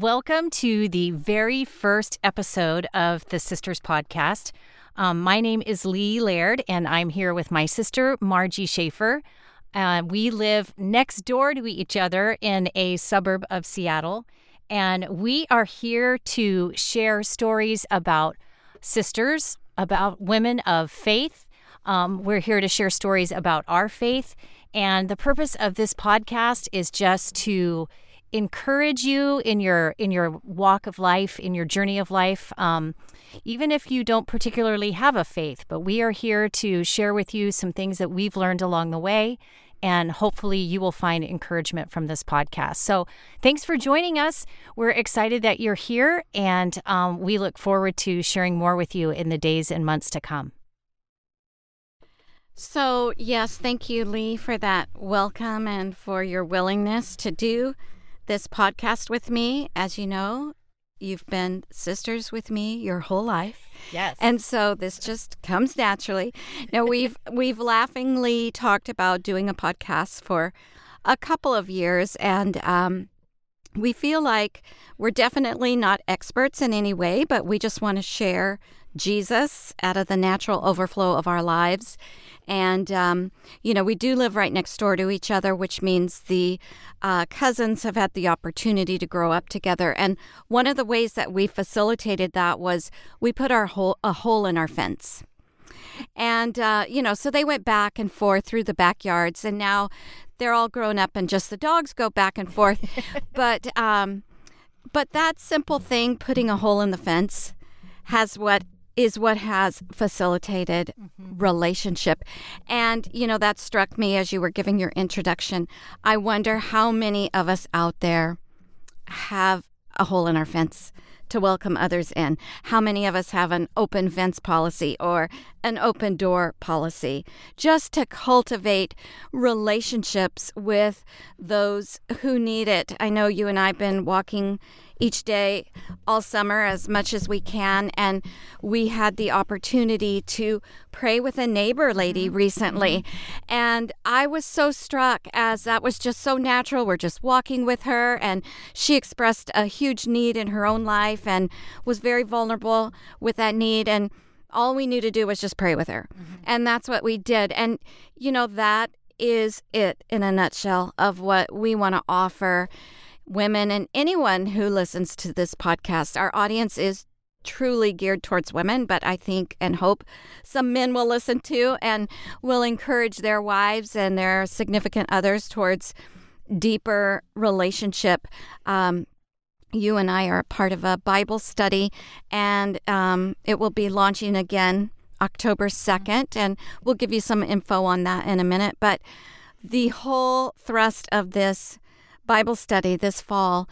Welcome to the very first episode of the Sisters Podcast. Um, my name is Leigh Laird, and I'm here with my sister, Marjie Schaefer. Uh, we live next door to each other in a suburb of Seattle, and we are here to share stories about sisters, about women of faith. Um, we're here to share stories about our faith. And the purpose of this podcast is just to encourage you in your in your walk of life in your journey of life um, even if you don't particularly have a faith. But we are here to share with you some things that we've learned along the way and hopefully you will find encouragement from this podcast. So thanks for joining us. We're excited that you're here and um, we look forward to sharing more with you in the days and months to come. So yes thank you Leigh for that welcome and for your willingness to do this podcast with me. As you know, you've been sisters with me your whole life. Yes. And so this just comes naturally. Now we've we've laughingly talked about doing a podcast for a couple of years and um, we feel like we're definitely not experts in any way, but we just want to share Jesus out of the natural overflow of our lives. And, um, you know, we do live right next door to each other, which means the uh, cousins have had the opportunity to grow up together. And one of the ways that we facilitated that was we put our hole, a hole in our fence. And, uh, you know, so they went back and forth through the backyards, and now they're all grown up and just the dogs go back and forth. but, um, but that simple thing, putting a hole in the fence, has what is what has facilitated mm-hmm. relationship. And, you know, that struck me as you were giving your introduction. I wonder how many of us out there have a hole in our fence to welcome others in. How many of us have an open fence policy or an open door policy just to cultivate relationships with those who need it? I know you and I have been walking each day all summer as much as we can. And we had the opportunity to pray with a neighbor lady mm-hmm. recently. And I was so struck as that was just so natural. We're just walking with her, and she expressed a huge need in her own life and was very vulnerable with that need. And all we knew to do was just pray with her. Mm-hmm. And that's what we did. And, you know, that is it in a nutshell of what we want to offer women and anyone who listens to this podcast. Our audience is truly geared towards women, but I think and hope some men will listen to and will encourage their wives and their significant others towards deeper relationship. Um, you and I are a part of a Bible study, and um, it will be launching again October 2nd, and we'll give you some info on that in a minute. But the whole thrust of this Bible study this fall.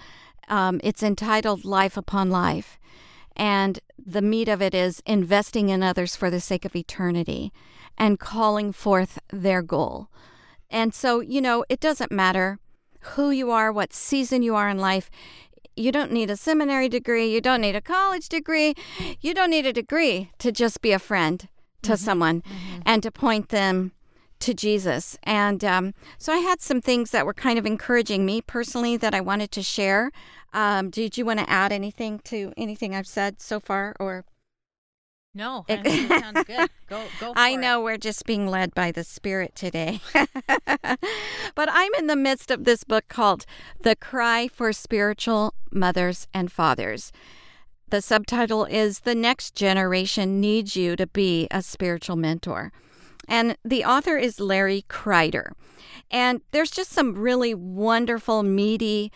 Um, it's entitled Life Upon Life. And the meat of it is investing in others for the sake of eternity and calling forth their goal. And so, you know, it doesn't matter who you are, what season you are in life. You don't need a seminary degree. You don't need a college degree. You don't need a degree to just be a friend to mm-hmm. someone mm-hmm. and to point them to Jesus. And um, so I had some things that were kind of encouraging me personally that I wanted to share. Um, did you want to add anything to anything I've said so far, or? No, it sounds good. Go, go. I it. know we're just being led by the Spirit today, but I'm in the midst of this book called "The Cry for Spiritual Mothers and Fathers." The subtitle is "The Next Generation Needs You to Be a Spiritual Mentor." And the author is Larry Kreider. And there's just some really wonderful, meaty,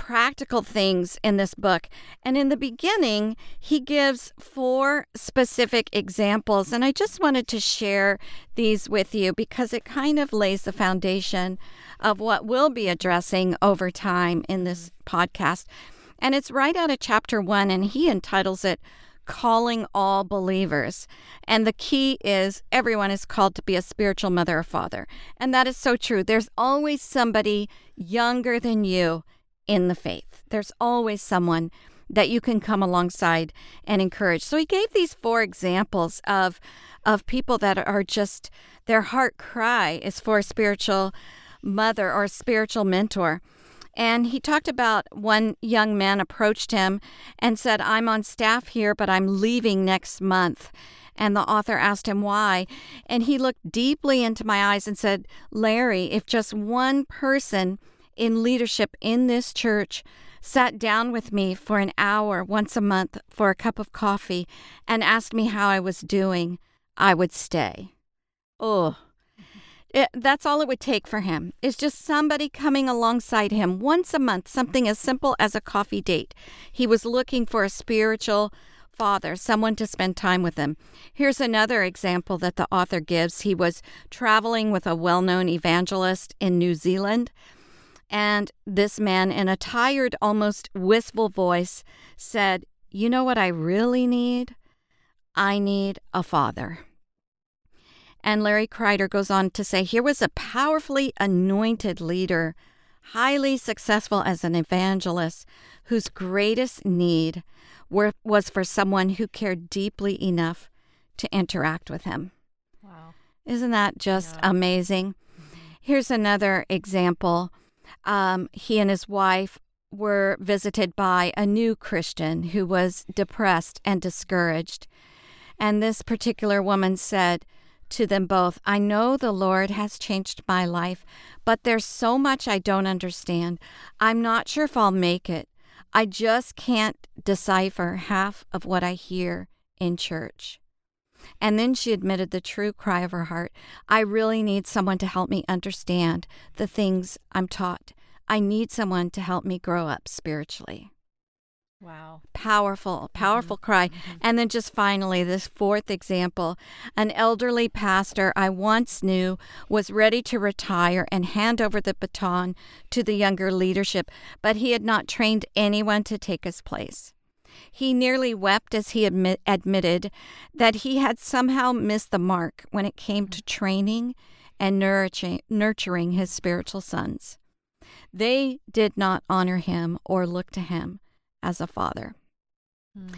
practical things in this book. And in the beginning, he gives four specific examples. And I just wanted to share these with you because it kind of lays the foundation of what we'll be addressing over time in this mm-hmm. podcast. And it's right out of chapter one, and he entitles it calling all believers. And the key is everyone is called to be a spiritual mother or father. And that is so true. There's always somebody younger than you in the faith, there's always someone that you can come alongside and encourage. So he gave these four examples of of people that are just their heart cry is for a spiritual mother or a spiritual mentor. And he talked about one young man approached him and said, I'm on staff here, but I'm leaving next month. And the author asked him why. And he looked deeply into my eyes and said, Larry, if just one person in leadership in this church sat down with me for an hour once a month for a cup of coffee and asked me how I was doing, I would stay. Oh, it, eh, that's all it would take for him is just somebody coming alongside him once a month, something as simple as a coffee date. He was looking for a spiritual father, someone to spend time with him. Here's another example that the author gives. He was traveling with a well known evangelist in New Zealand, and this man, in a tired, almost wistful voice, said, You know what I really need? I need a father. And Larry Kreider goes on to say, Here was a powerfully anointed leader, highly successful as an evangelist, whose greatest need were, was for someone who cared deeply enough to interact with him. Wow. Isn't that just yeah. amazing? Mm-hmm. Here's another example. Um, he and his wife were visited by a new Christian who was depressed and discouraged. And this particular woman said to them both, I know the Lord has changed my life, but there's so much I don't understand. I'm not sure if I'll make it. I just can't decipher half of what I hear in church. And then she admitted the true cry of her heart I really need someone to help me understand the things I'm taught. I need someone to help me grow up spiritually. Wow. Powerful, powerful mm-hmm. cry. Mm-hmm. And then just finally, this fourth example an elderly pastor I once knew was ready to retire and hand over the baton to the younger leadership, but he had not trained anyone to take his place. He nearly wept as he admit, admitted that he had somehow missed the mark when it came to training and nurturing, nurturing his spiritual sons. They did not honor him or look to him as a father. Hmm.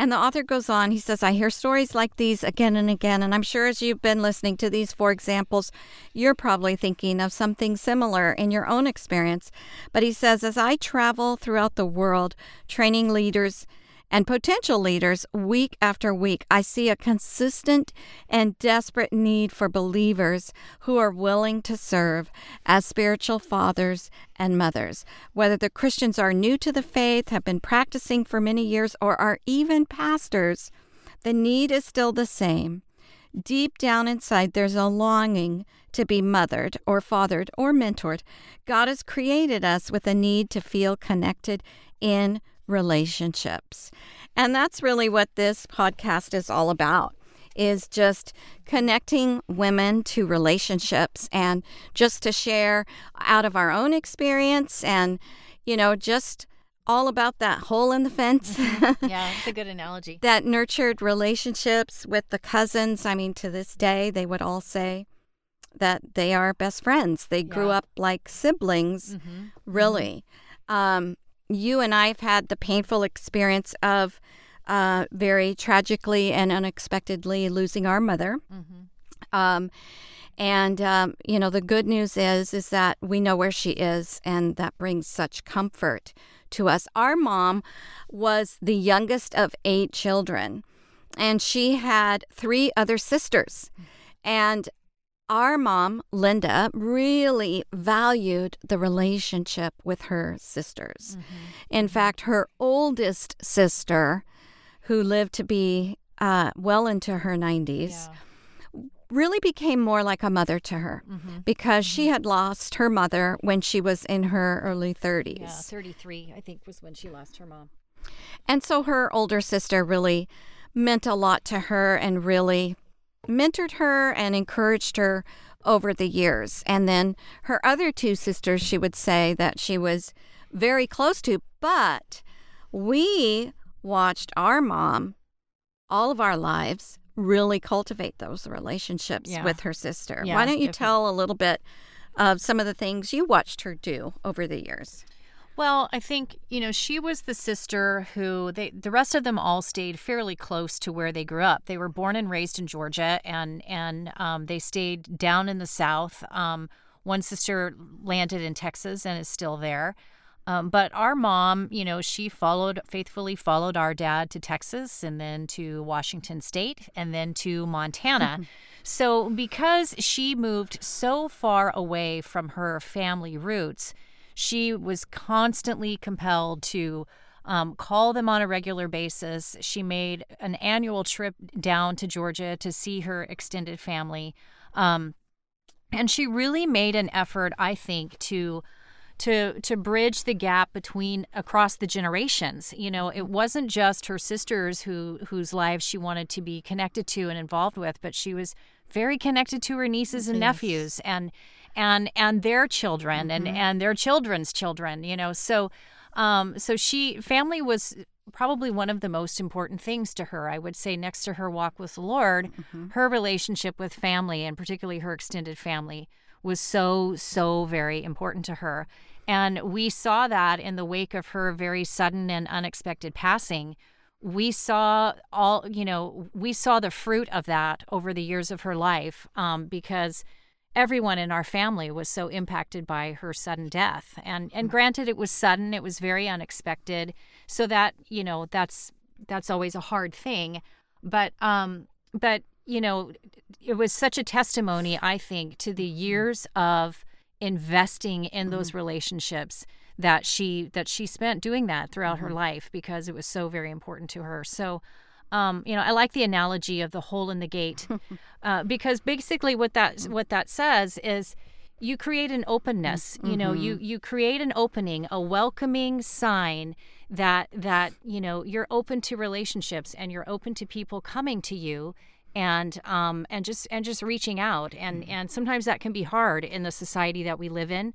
And the author goes on, he says, I hear stories like these again and again. And I'm sure as you've been listening to these four examples, you're probably thinking of something similar in your own experience. But he says, as I travel throughout the world training leaders and potential leaders week after week, I see a consistent and desperate need for believers who are willing to serve as spiritual fathers and mothers. Whether the Christians are new to the faith, have been practicing for many years, or are even pastors, the need is still the same. Deep down inside, there's a longing to be mothered or fathered or mentored. God has created us with a need to feel connected in relationships. And that's really what this podcast is all about is just connecting women to relationships and just to share out of our own experience and you know just all about that hole in the fence. Mm-hmm. Yeah, it's a good analogy. that nurtured relationships with the cousins. I mean, to this day, they would all say that they are best friends. They yeah. grew up like siblings, mm-hmm. really. Mm-hmm. Um, you and I have had the painful experience of uh, very tragically and unexpectedly losing our mother. Mm-hmm. Um, and um, you know the good news is is that we know where she is, and that brings such comfort to us. Our mom was the youngest of eight children, and she had three other sisters. And our mom, Linda, really valued the relationship with her sisters. Mm-hmm. In mm-hmm. fact, her oldest sister, who lived to be uh, well into her 90s, yeah. really became more like a mother to her mm-hmm. because mm-hmm. she had lost her mother when she was in her early 30s. Yeah, 33, I think, was when she lost her mom. And so her older sister really meant a lot to her and really mentored her and encouraged her over the years. And then her other two sisters, she would say that she was very close to, but we watched our mom all of our lives really cultivate those relationships yeah. with her sister. Yeah, Why don't you definitely. tell a little bit of some of the things you watched her do over the years? Well, I think, you know, she was the sister who they the rest of them all stayed fairly close to where they grew up. They were born and raised in Georgia and and um, they stayed down in the South. Um, One sister landed in Texas and is still there. Um, but our mom, you know, she followed faithfully followed our dad to Texas and then to Washington State and then to Montana. so because she moved so far away from her family roots, she was constantly compelled to um, call them on a regular basis. She made an annual trip down to Georgia to see her extended family. Um, and she really made an effort, I think, to to to bridge the gap between across the generations. You know, it wasn't just her sisters who whose lives she wanted to be connected to and involved with, but she was very connected to her nieces and nephews and and and their children mm-hmm. and and their children's children. You know, so um, so she family was probably one of the most important things to her. I would say next to her walk with the Lord, mm-hmm. her relationship with family and particularly her extended family was so so very important to her. And we saw that in the wake of her very sudden and unexpected passing. We saw all, you know, we saw the fruit of that over the years of her life um, because everyone in our family was so impacted by her sudden death. And and mm. granted, it was sudden; it was very unexpected. So that you know, that's that's always a hard thing. But um, but you know, it was such a testimony, I think, to the mm-hmm. years of investing in those mm-hmm. relationships that she that she spent doing that throughout mm-hmm. her life because it was so very important to her. So um, you know, I like the analogy of the hole in the gate uh, because basically what that mm-hmm. what that says is you create an openness. Mm-hmm. You know, you mm-hmm. you create an opening, a welcoming sign that that you know you're open to relationships and you're open to people coming to you and um, and just and just reaching out and mm-hmm. and sometimes that can be hard in the society that we live in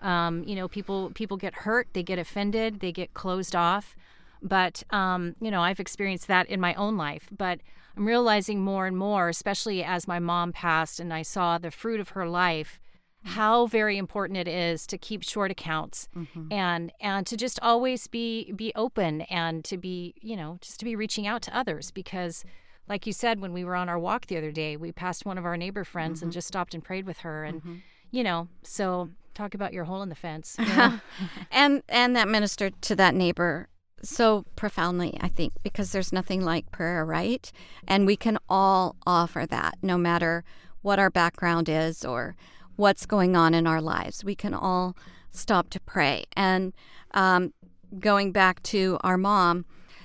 um, you know people people get hurt they get offended they get closed off but um, you know i've experienced that in my own life but i'm realizing more and more especially as my mom passed and i saw the fruit of her life how very important it is to keep short accounts mm-hmm. and and to just always be be open and to be you know just to be reaching out to others because like you said when we were on our walk the other day we passed one of our neighbor friends mm-hmm. and just stopped and prayed with her and mm-hmm. you know so talk about your hole in the fence you know? and and that ministered to that neighbor so profoundly i think because there's nothing like prayer right and we can all offer that no matter what our background is or what's going on in our lives we can all stop to pray and um, going back to our mom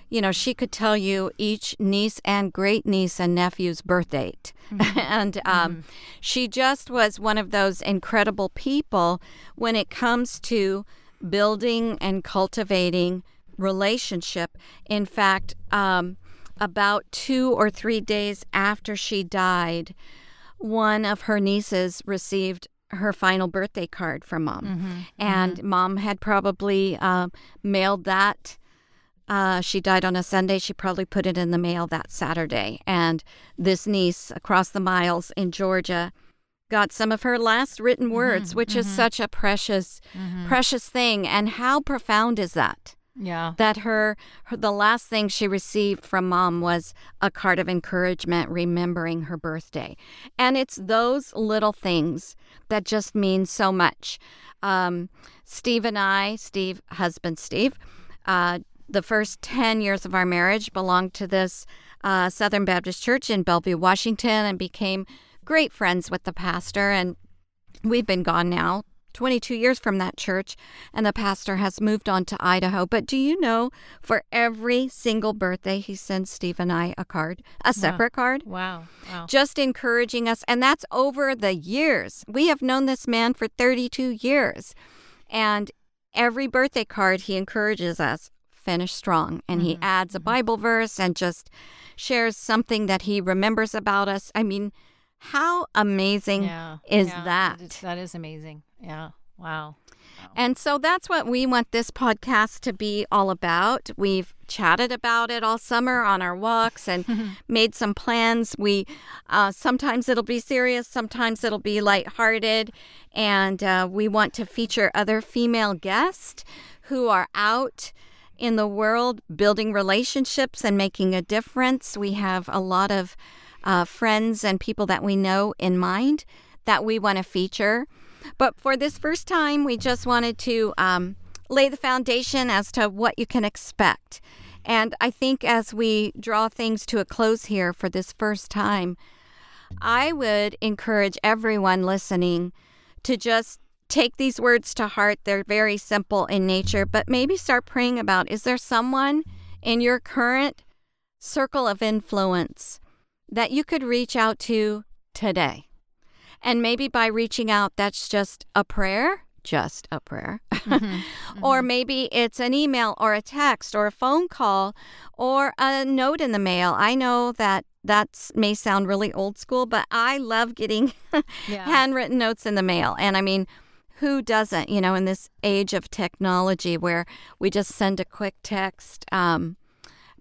you know, she could tell you each niece and great niece and nephew's birth date. Mm-hmm. and um, mm-hmm. she just was one of those incredible people when it comes to building and cultivating relationship. In fact, um, about two or three days after she died, one of her nieces received her final birthday card from mom. Mm-hmm. And mm-hmm. mom had probably uh, mailed that uh, she died on a Sunday. She probably put it in the mail that Saturday. And this niece across the miles in Georgia got some of her last written mm-hmm, words, mm-hmm, which mm-hmm. is such a precious, mm-hmm. precious thing. And how profound is that? Yeah. That her, her, the last thing she received from mom was a card of encouragement remembering her birthday. And it's those little things that just mean so much. Um, Steve and I, Steve, husband Steve, uh, the first 10 years of our marriage belonged to this uh, Southern Baptist Church in Bellevue, Washington, and became great friends with the pastor. And we've been gone now 22 years from that church, and the pastor has moved on to Idaho. But do you know, for every single birthday, he sends Steve and I a card, a separate wow. card. Wow. wow. Just encouraging us. And that's over the years. We have known this man for 32 years. And every birthday card, he encourages us finish strong. And mm-hmm. he adds a mm-hmm. Bible verse and just shares something that he remembers about us. I mean, how amazing yeah, is yeah, that? That is, that is amazing. Yeah. Wow. And so that's what we want this podcast to be all about. We've chatted about it all summer on our walks and made some plans. We uh, sometimes it'll be serious, sometimes it'll be lighthearted, and uh, we want to feature other female guests who are out in the world, building relationships and making a difference. We have a lot of uh, friends and people that we know in mind that we want to feature. But for this first time, we just wanted to um, lay the foundation as to what you can expect. And I think as we draw things to a close here for this first time, I would encourage everyone listening to just take these words to heart. They're very simple in nature, but maybe start praying about is there someone in your current circle of influence that you could reach out to today? And maybe by reaching out, that's just a prayer, just a prayer. Mm-hmm. mm-hmm. or maybe it's an email or a text or a phone call or a note in the mail. I know that that may sound really old school, but I love getting yeah. handwritten notes in the mail. And I mean, who doesn't, you know, in this age of technology where we just send a quick text? Um,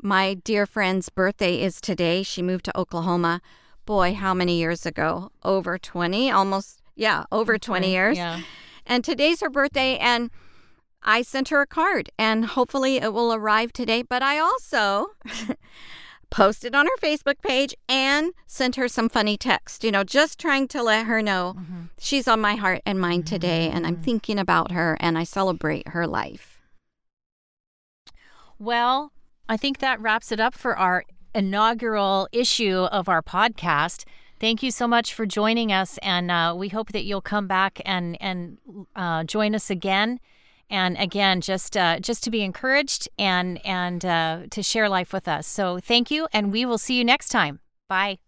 my dear friend's birthday is today. She moved to Oklahoma. Boy, how many years ago? Over 20, almost, yeah, over 20 years. Yeah. And today's her birthday, and I sent her a card, and hopefully it will arrive today. But I also posted on her Facebook page and sent her some funny text, you know, just trying to let her know mm-hmm. she's on my heart and mind mm-hmm. today and I'm mm-hmm. thinking about her and I celebrate her life. Well, I think that wraps it up for our inaugural issue of our podcast. Thank you so much for joining us, and uh, we hope that you'll come back and and uh, join us again. And again just uh, just to be encouraged and and uh, to share life with us. So thank you and we will see you next time. Bye